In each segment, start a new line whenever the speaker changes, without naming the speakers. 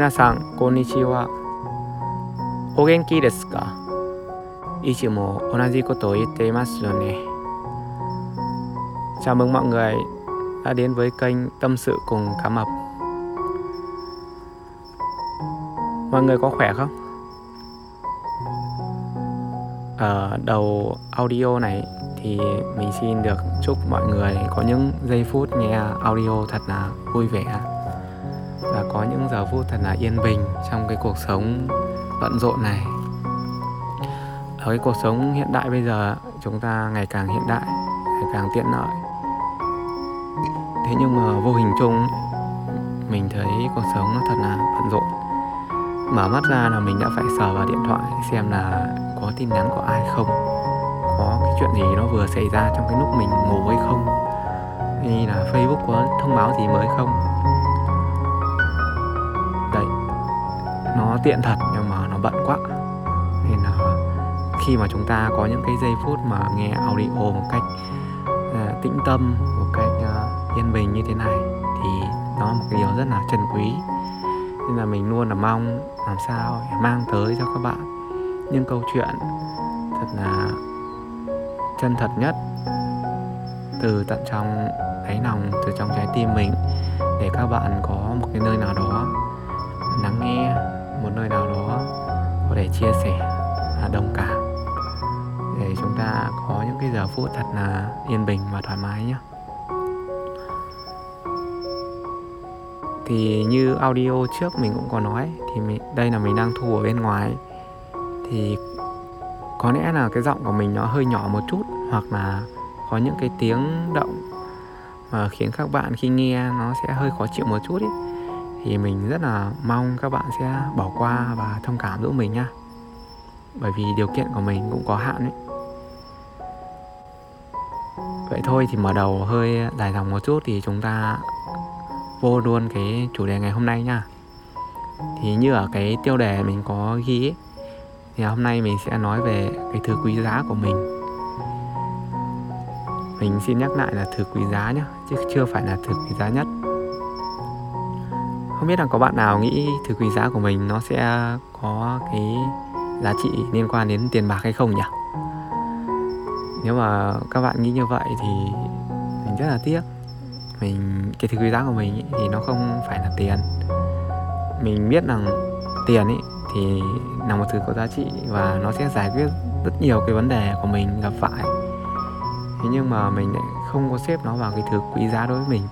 皆さん、こんにちは。お元気ですかいつも同じことを言っていますよね. Chào mừng mọi người đã đến với kênh Tâm sự cùng Cá Mập. Mọi người có khỏe không? Ở đầu audio này thì mình xin được chúc mọi người có những giây phút nghe audio thật là vui vẻ và có những giờ phút thật là yên bình trong cái cuộc sống bận rộn này. Ở cái cuộc sống hiện đại bây giờ, chúng ta ngày càng hiện đại, ngày càng tiện lợi. Thế nhưng mà vô hình chung, mình thấy cuộc sống nó thật là bận rộn. Mở mắt ra là mình đã phải sờ vào điện thoại xem là có tin nhắn của ai không, có cái chuyện gì nó vừa xảy ra trong cái lúc mình ngủ hay không, hay là facebook có thông báo gì mới không. Tiện thật nhưng mà nó bận quá. Nên là khi mà chúng ta có những cái giây phút mà nghe audio một cách uh, tĩnh tâm một cách uh, yên bình như thế này thì nó là một cái điều rất là trân quý. Nên là mình luôn là mong làm sao để mang tới cho các bạn những câu chuyện thật là chân thật nhất từ tận trong đáy lòng từ trong trái tim mình để các bạn có một cái nơi nào đó lắng nghe một nơi nào đó có thể chia sẻ là đồng cảm để chúng ta có những cái giờ phút thật là yên bình và thoải mái nhé. Thì như audio trước mình cũng có nói thì mình, đây là mình đang thu ở bên ngoài. Thì có lẽ là cái giọng của mình nó hơi nhỏ một chút hoặc là có những cái tiếng động mà khiến các bạn khi nghe nó sẽ hơi khó chịu một chút ý thì mình rất là mong các bạn sẽ bỏ qua và thông cảm giúp mình nha bởi vì điều kiện của mình cũng có hạn ấy. Vậy thôi thì mở đầu hơi dài dòng một chút thì chúng ta vô luôn cái chủ đề ngày hôm nay nha thì như ở cái tiêu đề mình có ghi ấy, thì hôm nay mình sẽ nói về cái thứ quý giá của mình. Mình xin nhắc lại là thứ quý giá nhé chứ chưa phải là thứ quý giá nhất không biết là có bạn nào nghĩ thứ quý giá của mình nó sẽ có cái giá trị liên quan đến tiền bạc hay không nhỉ? Nếu mà các bạn nghĩ như vậy thì mình rất là tiếc. Mình cái thứ quý giá của mình ý, thì nó không phải là tiền. Mình biết rằng tiền ấy thì là một thứ có giá trị và nó sẽ giải quyết rất nhiều cái vấn đề của mình gặp phải. Thế nhưng mà mình lại không có xếp nó vào cái thứ quý giá đối với mình.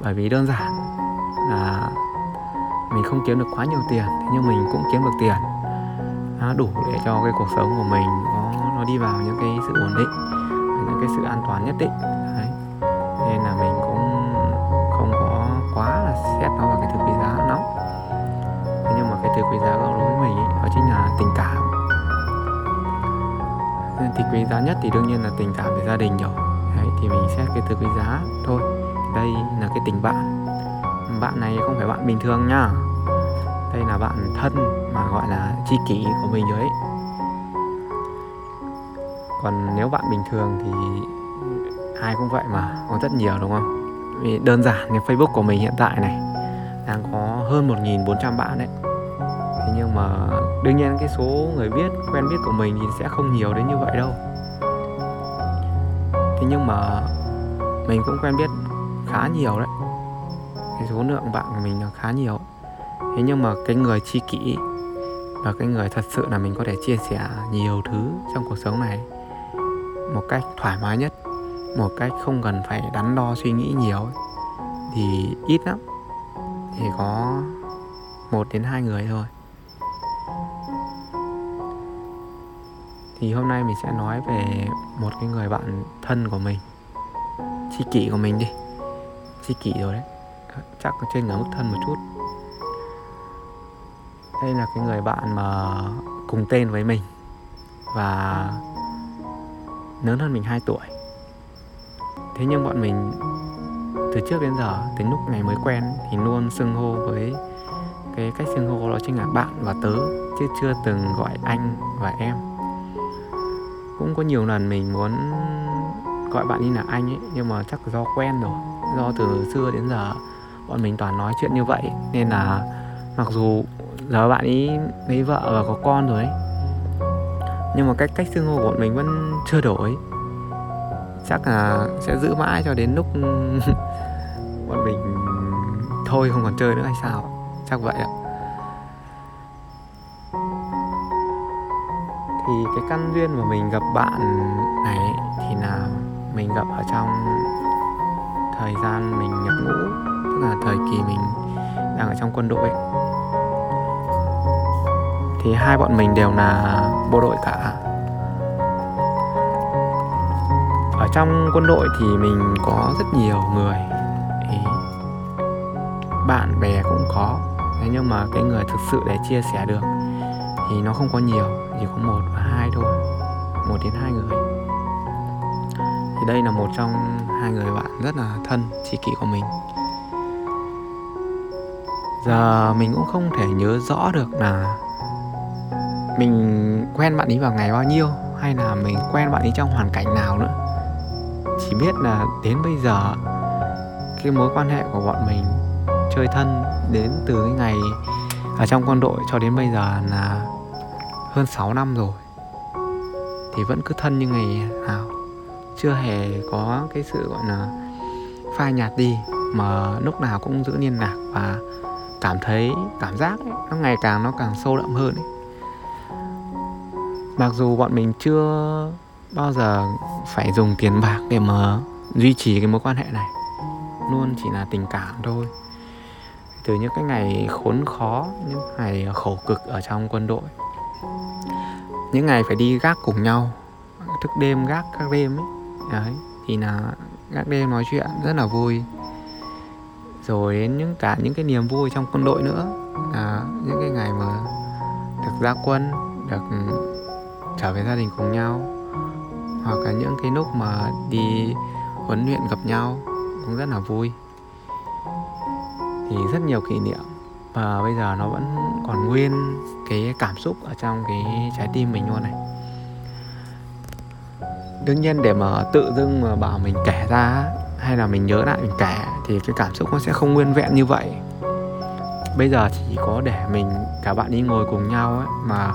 Bởi vì đơn giản là mình không kiếm được quá nhiều tiền thế nhưng mình cũng kiếm được tiền. Nó đủ để cho cái cuộc sống của mình nó nó đi vào những cái sự ổn định những cái sự an toàn nhất định. Đấy. nên là mình cũng không có quá là xét nó vào cái thứ quý giá lắm. Thế nhưng mà cái thứ quý giá đối với mình ấy, đó chính là tình cảm. Nên thì quý giá nhất thì đương nhiên là tình cảm về gia đình rồi. Đấy, thì mình xét cái thứ quý giá thôi. Đây là cái tình bạn bạn này không phải bạn bình thường nhá. Đây là bạn thân mà gọi là tri kỷ của mình đấy. ấy. Còn nếu bạn bình thường thì ai cũng vậy mà, có rất nhiều đúng không? Vì đơn giản cái facebook của mình hiện tại này, đang có hơn 1.400 bạn đấy. Thế nhưng mà đương nhiên cái số người biết, quen biết của mình thì sẽ không nhiều đến như vậy đâu. Thế nhưng mà mình cũng quen biết khá nhiều đấy số lượng bạn của mình là khá nhiều. Thế nhưng mà cái người chi kỷ và cái người thật sự là mình có thể chia sẻ nhiều thứ trong cuộc sống này một cách thoải mái nhất, một cách không cần phải đắn đo suy nghĩ nhiều thì ít lắm. Thì có một đến hai người thôi. Thì hôm nay mình sẽ nói về một cái người bạn thân của mình, chi kỷ của mình đi. Chi kỷ rồi đấy chắc ở trên ở mức thân một chút. Đây là cái người bạn mà cùng tên với mình và lớn hơn mình 2 tuổi. Thế nhưng bọn mình từ trước đến giờ, từ lúc ngày mới quen thì luôn xưng hô với cái cách xưng hô đó chính là bạn và tớ, chứ chưa từng gọi anh và em. Cũng có nhiều lần mình muốn gọi bạn như là anh ấy, nhưng mà chắc do quen rồi, do từ xưa đến giờ bọn mình toàn nói chuyện như vậy, nên là mặc dù giờ bạn ấy lấy vợ và có con rồi ấy, nhưng mà cách cách xưng hô của bọn mình vẫn chưa đổi. Chắc là sẽ giữ mãi cho đến lúc bọn mình thôi không còn chơi nữa hay sao. Chắc vậy ạ. Thì cái căn duyên mà mình gặp bạn này thì là mình gặp ở trong thời gian mình nhập ngũ là thời kỳ mình đang ở trong quân đội thì hai bọn mình đều là bộ đội cả. Ở trong quân đội thì mình có rất nhiều người bạn bè cũng có, thế nhưng mà cái người thực sự để chia sẻ được thì nó không có nhiều, chỉ có một và hai thôi, một đến hai người. Thì đây là một trong hai người bạn rất là thân, tri kỷ của mình giờ mình cũng không thể nhớ rõ được là mình quen bạn ấy vào ngày bao nhiêu, hay là mình quen bạn ấy trong hoàn cảnh nào nữa. Chỉ biết là đến bây giờ, cái mối quan hệ của bọn mình chơi thân đến từ cái ngày ở trong quân đội cho đến bây giờ là hơn 6 năm rồi, thì vẫn cứ thân như ngày nào. Chưa hề có cái sự, gọi là, phai nhạt đi mà lúc nào cũng giữ liên lạc và cảm thấy cảm giác ấy, nó ngày càng nó càng sâu đậm hơn ấy. mặc dù bọn mình chưa bao giờ phải dùng tiền bạc để mà duy trì cái mối quan hệ này luôn chỉ là tình cảm thôi từ những cái ngày khốn khó những ngày khổ cực ở trong quân đội những ngày phải đi gác cùng nhau thức đêm gác các đêm ấy đấy thì là gác đêm nói chuyện rất là vui rồi đến những cả những cái niềm vui trong quân đội nữa. À, những cái ngày mà được ra quân được ừ, trở về gia đình cùng nhau hoặc là những cái lúc mà đi huấn luyện gặp nhau cũng rất là vui. Thì rất nhiều kỷ niệm và bây giờ nó vẫn còn nguyên cái cảm xúc ở trong cái trái tim mình luôn này. Đương nhiên để mà tự dưng mà bảo mình kể ra hay là mình nhớ lại mình kể thì cái cảm xúc nó sẽ không nguyên vẹn như vậy. Bây giờ chỉ có để mình, cả bạn đi ngồi cùng nhau ấy mà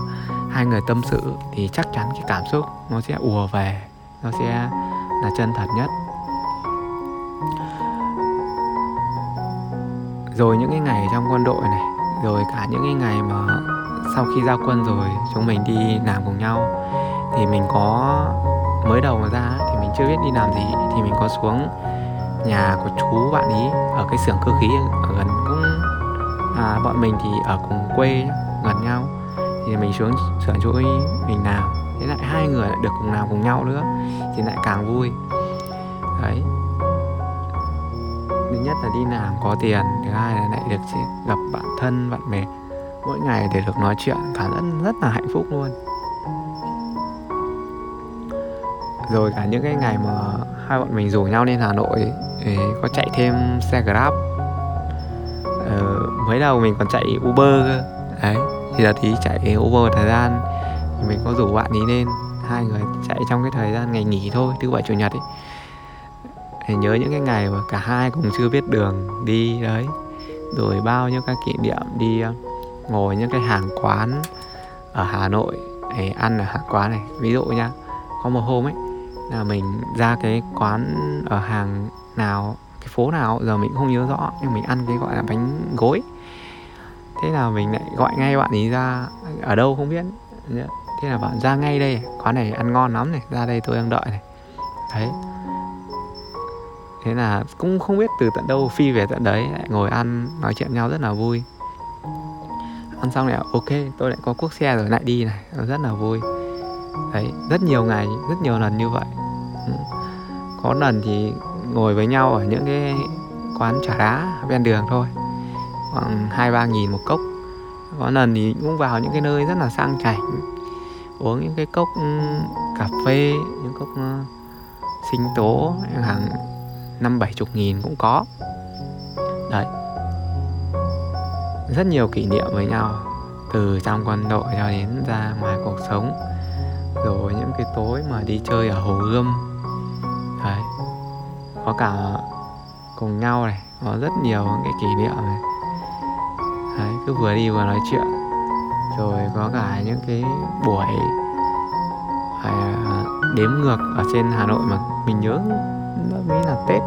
hai người tâm sự thì chắc chắn cái cảm xúc nó sẽ ùa về, nó sẽ là chân thật nhất. Rồi những cái ngày trong quân đội này, rồi cả những cái ngày mà sau khi ra quân rồi chúng mình đi làm cùng nhau, thì mình có, mới đầu mà ra thì mình chưa biết đi làm gì, thì mình có xuống nhà của chú bạn ý ở cái xưởng cơ khí ở gần cũng à, bọn mình thì ở cùng quê gần nhau. Thì mình xuống xưởng chú mình làm. Thế lại hai người lại được cùng làm cùng nhau nữa thì lại càng vui. Đấy. Thứ nhất là đi làm có tiền thứ hai là lại được gặp bạn thân bạn bè. Mỗi ngày để được nói chuyện cảm giác rất là hạnh phúc luôn. Rồi cả những cái ngày mà hai bọn mình rủ nhau lên Hà Nội ấy, có chạy thêm xe Grab. Ờ, mới đầu mình còn chạy Uber cơ. Đấy thì là tí chạy Uber thời gian mình có rủ bạn ý lên. Hai người chạy trong cái thời gian ngày nghỉ thôi thứ bảy chủ nhật ấy. Thì nhớ những cái ngày mà cả hai cùng chưa biết đường đi đấy. Rồi bao nhiêu các kỷ niệm đi ờ, ngồi những cái hàng quán ở Hà Nội để ăn ở hàng quán này. Ví dụ nha, có một hôm ấy là mình ra cái quán ở hàng nào, cái phố nào, giờ mình cũng không nhớ rõ, nhưng mình ăn cái gọi là bánh gối. Thế là mình lại gọi ngay bạn ấy ra, ở đâu không biết? Thế là bạn ra ngay đây, quán này ăn ngon lắm này, ra đây tôi đang đợi này. Đấy. Thế là cũng không biết từ tận đâu phi về tận đấy, lại ngồi ăn, nói chuyện nhau rất là vui. Ăn xong lại ok, tôi lại có cuốc xe rồi, lại đi này. Rất là vui. Đấy, rất nhiều ngày, rất nhiều lần như vậy có lần thì ngồi với nhau ở những cái quán trà đá ven đường thôi. Khoảng hai, ba nghìn một cốc. Có lần thì cũng vào những cái nơi rất là sang chảnh. Uống những cái cốc ừ, cà phê, những cốc ờ, sinh tố, hàng năm bảy chục nghìn cũng có. Đấy. Rất nhiều kỷ niệm với nhau, từ trong quân đội cho đến ra ngoài cuộc sống, rồi những cái tối mà đi chơi ở hồ gươm có cả cùng nhau này có rất nhiều cái kỷ niệm này. Đấy cứ vừa đi vừa nói chuyện rồi có cả những cái buổi phải đếm ngược ở trên Hà Nội mà mình nhớ mới là Tết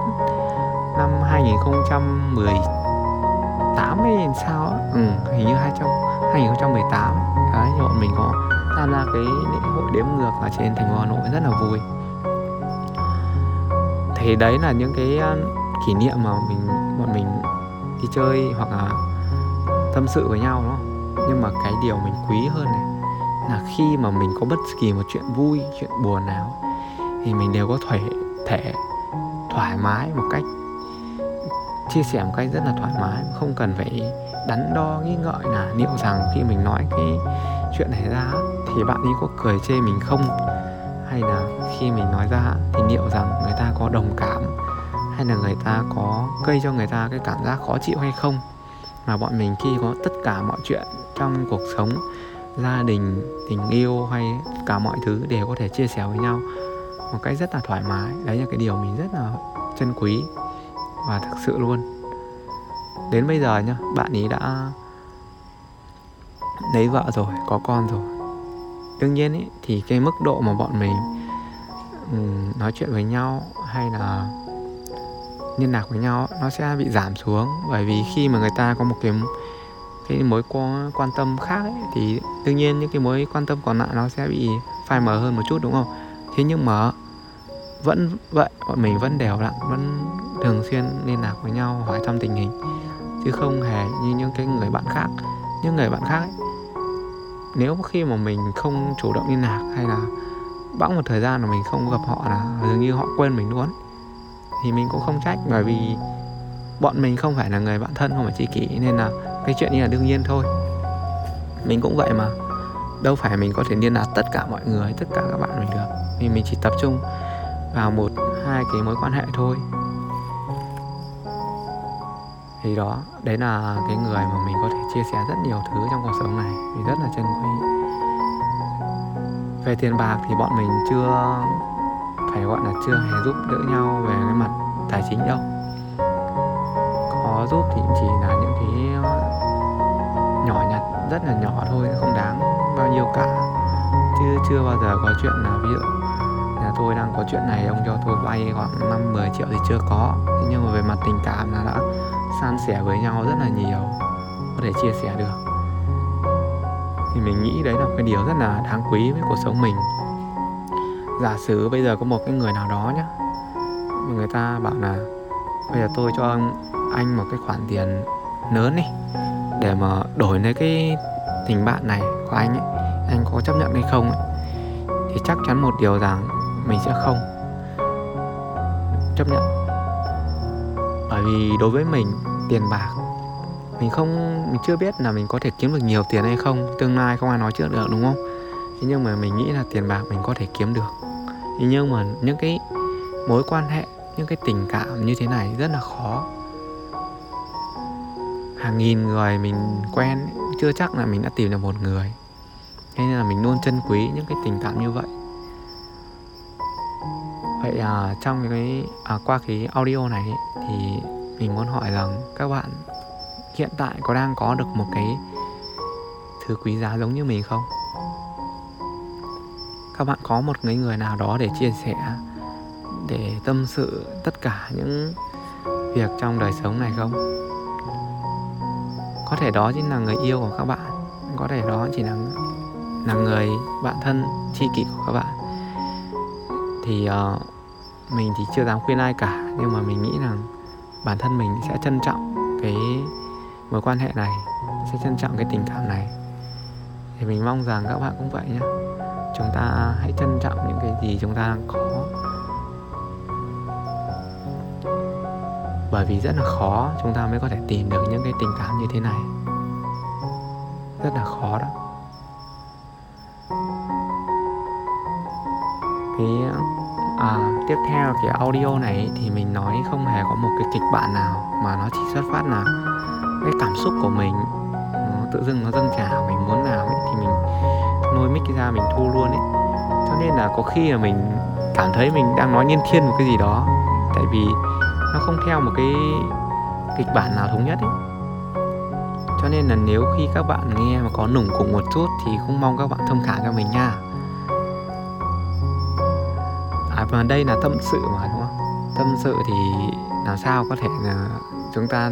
năm 2018 hay sao ừ, hình như 2018 đấy bọn mình có tham gia cái lễ hội đếm ngược ở trên thành phố Hà Nội rất là vui thì đấy là những cái kỷ niệm mà mình, bọn mình đi chơi hoặc là tâm sự với nhau, đúng không? Nhưng mà cái điều mình quý hơn này là khi mà mình có bất kỳ một chuyện vui, chuyện buồn nào thì mình đều có thể thể thoải mái một cách, chia sẻ một cách rất là thoải mái. Không cần phải đắn đo, nghĩ ngợi là liệu rằng khi mình nói cái chuyện này ra thì bạn ấy có cười chê mình không hay là khi mình nói ra thì liệu rằng người ta có đồng cảm hay là người ta có gây cho người ta cái cảm giác khó chịu hay không? Mà bọn mình khi có tất cả mọi chuyện trong cuộc sống, gia đình, tình yêu hay cả mọi thứ đều có thể chia sẻ với nhau một cách rất là thoải mái, đấy là cái điều mình rất là chân quý và thực sự luôn. Đến bây giờ nhá, bạn ấy đã lấy vợ rồi, có con rồi đương nhiên ý, thì cái mức độ mà bọn mình um, nói chuyện với nhau hay là liên lạc với nhau nó sẽ bị giảm xuống. Bởi vì khi mà người ta có một cái cái mối quan quan tâm khác ấy, thì đương nhiên những cái mối quan tâm còn lại nó sẽ bị phai mờ hơn một chút đúng không? Thế nhưng mà vẫn vậy bọn mình vẫn đều đặn vẫn thường xuyên liên lạc với nhau hỏi thăm tình hình. Chứ không hề như những cái người bạn khác. Những người bạn khác ấy, nếu khi mà mình không chủ động liên lạc hay là bẵng một thời gian mà mình không gặp họ là dường như họ quên mình luôn thì mình cũng không trách. Bởi vì bọn mình không phải là người bạn thân không phải tri kỷ, nên là cái chuyện như là đương nhiên thôi. Mình cũng vậy mà. Đâu phải mình có thể liên lạc tất cả mọi người, tất cả các bạn mình được. Vì mình chỉ tập trung vào một, hai cái mối quan hệ thôi thì đó, đấy là cái người mà mình có thể chia sẻ rất nhiều thứ trong cuộc sống này. Vì rất là chân quý. Về tiền bạc thì bọn mình chưa phải gọi là chưa hề giúp đỡ nhau về cái mặt tài chính đâu. Có giúp thì chỉ là những cái ờ, nhỏ nhặt, rất là nhỏ thôi, không đáng bao nhiêu cả. Chứ chưa bao giờ có chuyện là ví dụ tôi đang có chuyện này, ông cho tôi vay khoảng 5 10 triệu thì chưa có. Nhưng mà về mặt tình cảm là đã san sẻ với nhau rất là nhiều, có thể chia sẻ được. Thì mình nghĩ đấy là một cái điều rất là đáng quý với cuộc sống mình. Giả sử bây giờ có một cái người nào đó nhá người ta bảo là, bây giờ tôi cho anh một cái khoản tiền lớn đi, để mà đổi lấy cái tình bạn này của anh ấy, anh có chấp nhận hay không ấy? Thì chắc chắn một điều rằng mình sẽ không. Chấp nhận. Bởi vì đối với mình, tiền bạc, mình không, mình chưa biết là mình có thể kiếm được nhiều tiền hay không. Tương lai không ai nói trước được, đúng không? Thế nhưng mà mình nghĩ là tiền bạc mình có thể kiếm được. Thế nhưng mà những cái mối quan hệ, những cái tình cảm như thế này rất là khó. Hàng nghìn người mình quen, chưa chắc là mình đã tìm được một người. Thế nên là mình luôn trân quý những cái tình cảm như vậy vậy à, trong cái à, qua cái audio này thì mình muốn hỏi rằng các bạn hiện tại có đang có được một cái thứ quý giá giống như mình không? Các bạn có một người người nào đó để chia sẻ để tâm sự tất cả những việc trong đời sống này không? Có thể đó chính là người yêu của các bạn có thể đó chỉ là là người bạn thân tri kỷ của các bạn. Thì uh, mình thì chưa dám khuyên ai cả, nhưng mà mình nghĩ rằng bản thân mình sẽ trân trọng cái mối quan hệ này, sẽ trân trọng cái tình cảm này. Thì mình mong rằng các bạn cũng vậy nhé chúng ta hãy trân trọng những cái gì chúng ta đang có. Bởi vì rất là khó chúng ta mới có thể tìm được những cái tình cảm như thế này. Rất là khó đó. Cái à, tiếp theo cái audio này thì mình nói không hề có một cái kịch bản nào mà nó chỉ xuất phát là cái cảm xúc của mình nó tự dưng nó dâng trào mình muốn làm ấy, thì mình nôi mic ra mình thu luôn ấy. Cho nên là có khi là mình cảm thấy mình đang nói nhiên thiên một cái gì đó tại vì nó không theo một cái kịch bản nào thống nhất ấy. Cho nên là nếu khi các bạn nghe mà có nủng cùng một chút thì cũng mong các bạn thông cảm cho mình nha à và đây là tâm sự mà, đúng không? Tâm sự thì làm sao có thể là chúng ta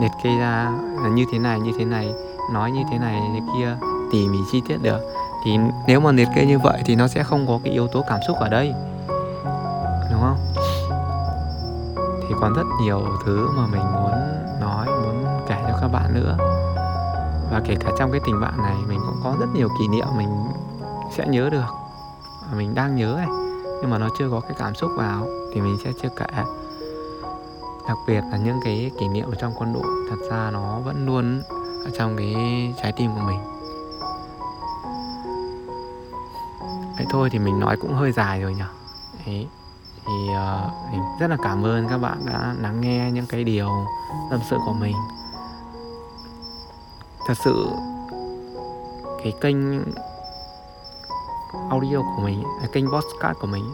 liệt kê ra là như thế này, như thế này, nói như thế này như kia, tỉ mỉ chi tiết được. Thì nếu mà liệt kê như vậy thì nó sẽ không có cái yếu tố cảm xúc ở đây, đúng không? Thì còn rất nhiều thứ mà mình muốn nói, muốn kể cho các bạn nữa. Và kể cả trong cái tình bạn này, mình cũng có rất nhiều kỷ niệm mình sẽ nhớ được, mình đang nhớ này nhưng mà nó chưa có cái cảm xúc vào thì mình sẽ chưa kể. Đặc biệt là những cái kỷ niệm ở trong quân đội thật ra nó vẫn luôn ở trong cái trái tim của mình. Vậy thôi thì mình nói cũng hơi dài rồi nhỉ? Đấy. thì uh, mình rất là cảm ơn các bạn đã lắng nghe những cái điều tâm sự của mình. Thật sự cái kênh audio của mình cái kênh podcast của mình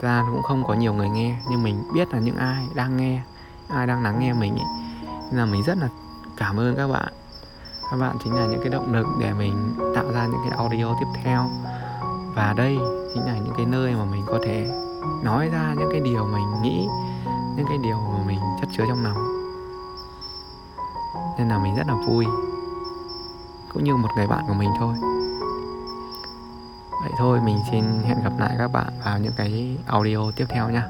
ra cũng không có nhiều người nghe, nhưng mình biết là những ai đang nghe, ai đang lắng nghe mình ấy. nên là mình rất là cảm ơn các bạn. Các bạn chính là những cái động lực để mình tạo ra những cái audio tiếp theo. Và đây chính là những cái nơi mà mình có thể nói ra những cái điều mình nghĩ, những cái điều mà mình chất chứa trong lòng. Nên là mình rất là vui. Cũng như một người bạn của mình thôi vậy thôi. Mình xin hẹn gặp lại các bạn vào những cái audio tiếp theo nhé